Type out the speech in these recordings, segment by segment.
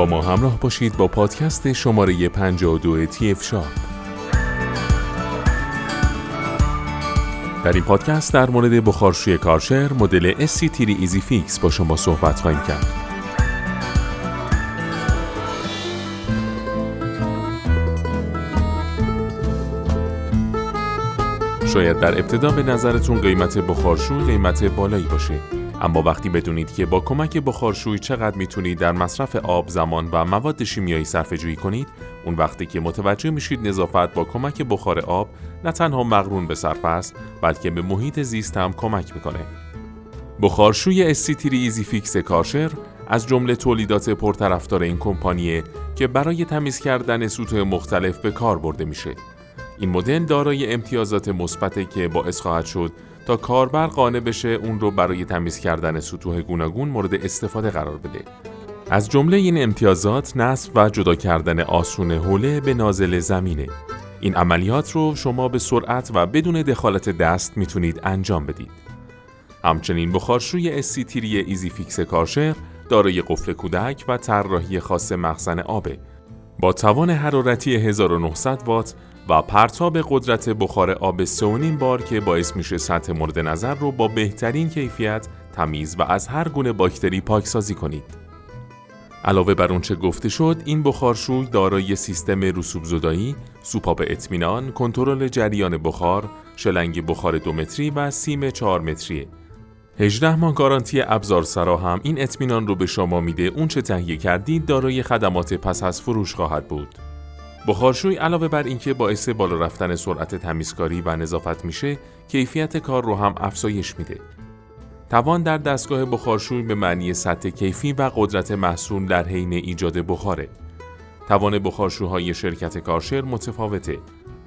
با ما همراه باشید با پادکست شماره 52 TF Shop در این پادکست در مورد بخارشوی Kärcher مدل SC3 Easy Fix با شما صحبت خواهیم کرد. شاید در ابتدا به نظرتون قیمت بخارشوی قیمت بالایی باشه اما وقتی بدونید که با کمک بخارشوی چقدر می‌تونید در مصرف آب، زمان و مواد شیمیایی صرفه جویی کنید اون وقتی که متوجه میشید نظافت با کمک بخار آب نه تنها مقرون به صرف است بلکه به محیط زیست هم کمک می‌کنه. بخارشوی SC3 ایزی فیکس کارشر از جمله تولیدات پرطرفدار این کمپانیه که برای تمیز کردن سطوح مختلف به کار برده میشه. این مدل دارای امتیازات مثبته که باعث خواهد شد تا کاربر قانع بشه اون رو برای تمیز کردن سطوح گوناگون مورد استفاده قرار بده. از جمله این امتیازات نصب و جدا کردن آسون حوله به نازل زمینه. این عملیات رو شما به سرعت و بدون دخالت دست می‌تونید انجام بدید. همچنین بخارشوی SC3 Easy Fix Kärcher دارای قفل کودک و طراحی خاص مخزن آبه با توان حرارتی 1900 وات و پرتاب قدرت بخار آب 3.5 بار که باعث میشه سطح مورد نظر رو با بهترین کیفیت تمیز و از هر گونه باکتری پاکسازی کنید. علاوه بر اونچه گفته شد، این بخارشوی دارای سیستم رسوب زدایی، سوپاپ اطمینان، کنترل جریان بخار، شلنگ بخار دو متری و سیم 4 متریه. 18 ماه گارانتی ابزار سرا هم این اطمینان رو به شما میده اون چه تهیه کردید دارای خدمات پس از فروش خواهد بود. بخارشوی علاوه بر اینکه باعث بالا رفتن سرعت تمیزکاری و نظافت میشه، کیفیت کار رو هم افزایش میده. توان در دستگاه بخارشوی به معنی سطح کیفی و قدرت محصول در حین ایجاد بخاره. توان بخارشوهای شرکت کارشر متفاوته.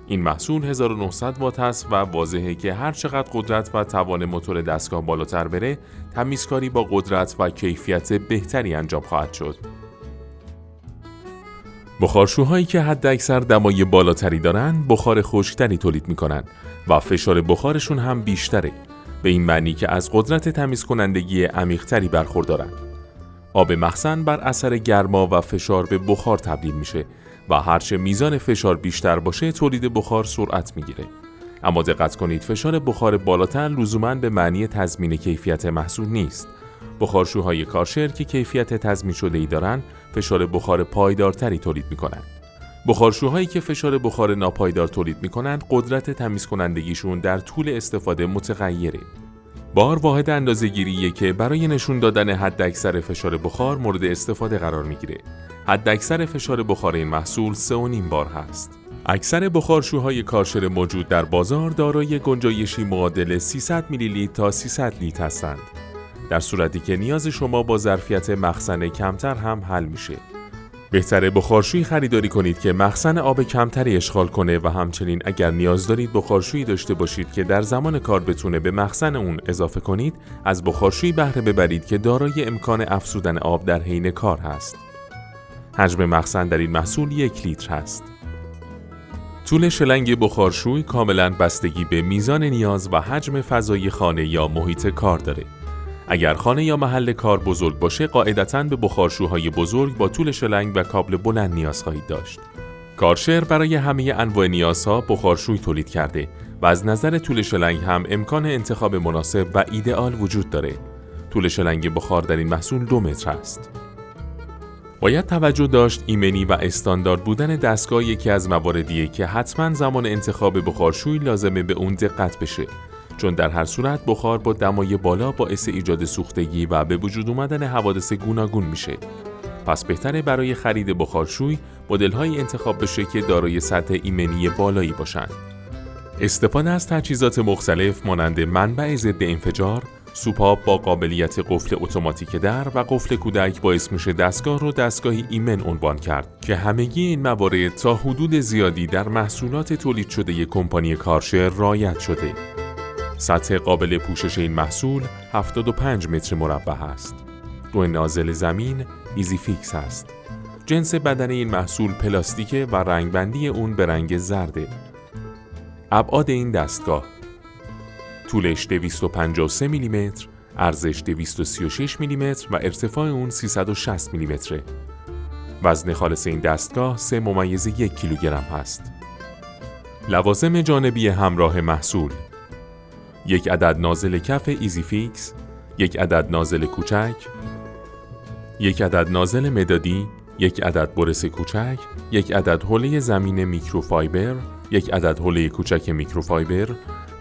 این محصول 1900 وات است و واضحه که هر چقدر قدرت و توان موتور دستگاه بالاتر بره، تمیزکاری با قدرت و کیفیت بهتری انجام خواهد شد. بخارشوهایی که حد اکثر دمای بالاتری دارن بخار خشکتری تولید می‌کنن و فشار بخارشون هم بیشتره. به این معنی که از قدرت تمیز کنندگی عمیقتری برخوردارن. آب مخزن بر اثر گرما و فشار به بخار تبدیل میشه. و هرچه میزان فشار بیشتر باشه تولید بخار سرعت می‌گیره اما دقت کنید فشار بخار بالاتر لزوما به معنی تضمین کیفیت محصول نیست بخارشوهای کارشر که کیفیت تضمین شده ای دارن فشار بخار پایدارتری تولید می کنند. بخارشوهایی که فشار بخار ناپایدار تولید می کنند قدرت تمیز کنندگیشون در طول استفاده متغیره. بار واحد اندازه گیریه که برای نشون دادن حد اکثر فشار بخار مورد استفاده قرار می‌گیره. حد اکثر فشار بخار این محصول 3.5 بار هست. اکثر بخارشوهای کارشر موجود در بازار دارای گنجایشی معادل 300 میلی لیتر تا 300 لیتر هستند. در صورتی که نیاز شما با ظرفیت مخزن کمتر هم حل میشه. بهتره بخارشویی خریداری کنید که مخزن آب کمتری اشغال کنه و همچنین اگر نیاز دارید بخارشویی داشته باشید که در زمان کار بتونه به مخزن اون اضافه کنید از بخارشویی بهره ببرید که دارای امکان افزودن آب در حین کار هست. حجم مخزن در این محصول یک لیتر هست. طول شلنگ بخارشوی کاملا بستگی به میزان نیاز و حجم فضای خانه یا محیط کار داره. اگر خانه یا محل کار بزرگ باشه قاعدتا به بخارشوهای بزرگ با طول شلنگ و کابل بلند نیاز خواهید داشت. کارشر برای همه انواع نیازها بخارشوی تولید کرده و از نظر طول شلنگ هم امکان انتخاب مناسب و ایدئال وجود داره. طول شلنگ بخار در این محصول دو متر است. باید توجه داشت ایمنی و استاندارد بودن دستگاه یکی از مواردیه که حتما زمان انتخاب بخارشوی لازمه به اون دقت بشه چون در هر صورت بخار با دمای بالا باعث ایجاد سوختگی و به وجود اومدن حوادث گوناگون میشه. پس بهتره برای خرید بخارشوی های انتخاب بشه که دارای سطح ایمنی بالایی باشند. استفاده از تجهیزات مختلف مانند منبع ضد انفجار، سوپاپ با قابلیت قفل اتوماتیک در و قفل کودک باعث میشه دستگاه رو دستگاهی ایمن عنوان کرد که همگی این موارد تا حدود زیادی در محصولات تولید شده کمپانی کارشر رایت شده. سطح قابل پوشش این محصول 75 متر مربع است. روی نازل زمین Easy Fix است. جنس بدنه این محصول پلاستیکه و رنگبندی اون به رنگ زرده. ابعاد این دستگاه طولش 253 میلیمتر، عرضش 236 میلیمتر و ارتفاع اون 360 میلیمتره. وزن خالص این دستگاه 3 ممیز یک کیلوگرم هست. لوازم جانبی همراه محصول یک عدد نازل کف Easy Fix یک عدد نازل کوچک یک عدد نازل مدادی یک عدد برس کوچک یک عدد حوله زمین میکروفایبر یک عدد حوله کوچک میکروفایبر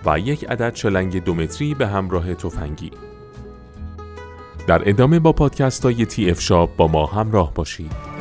و یک عدد شلنگ دومتری به همراه تفنگی. در ادامه با پادکست های TF Shop با ما همراه باشید.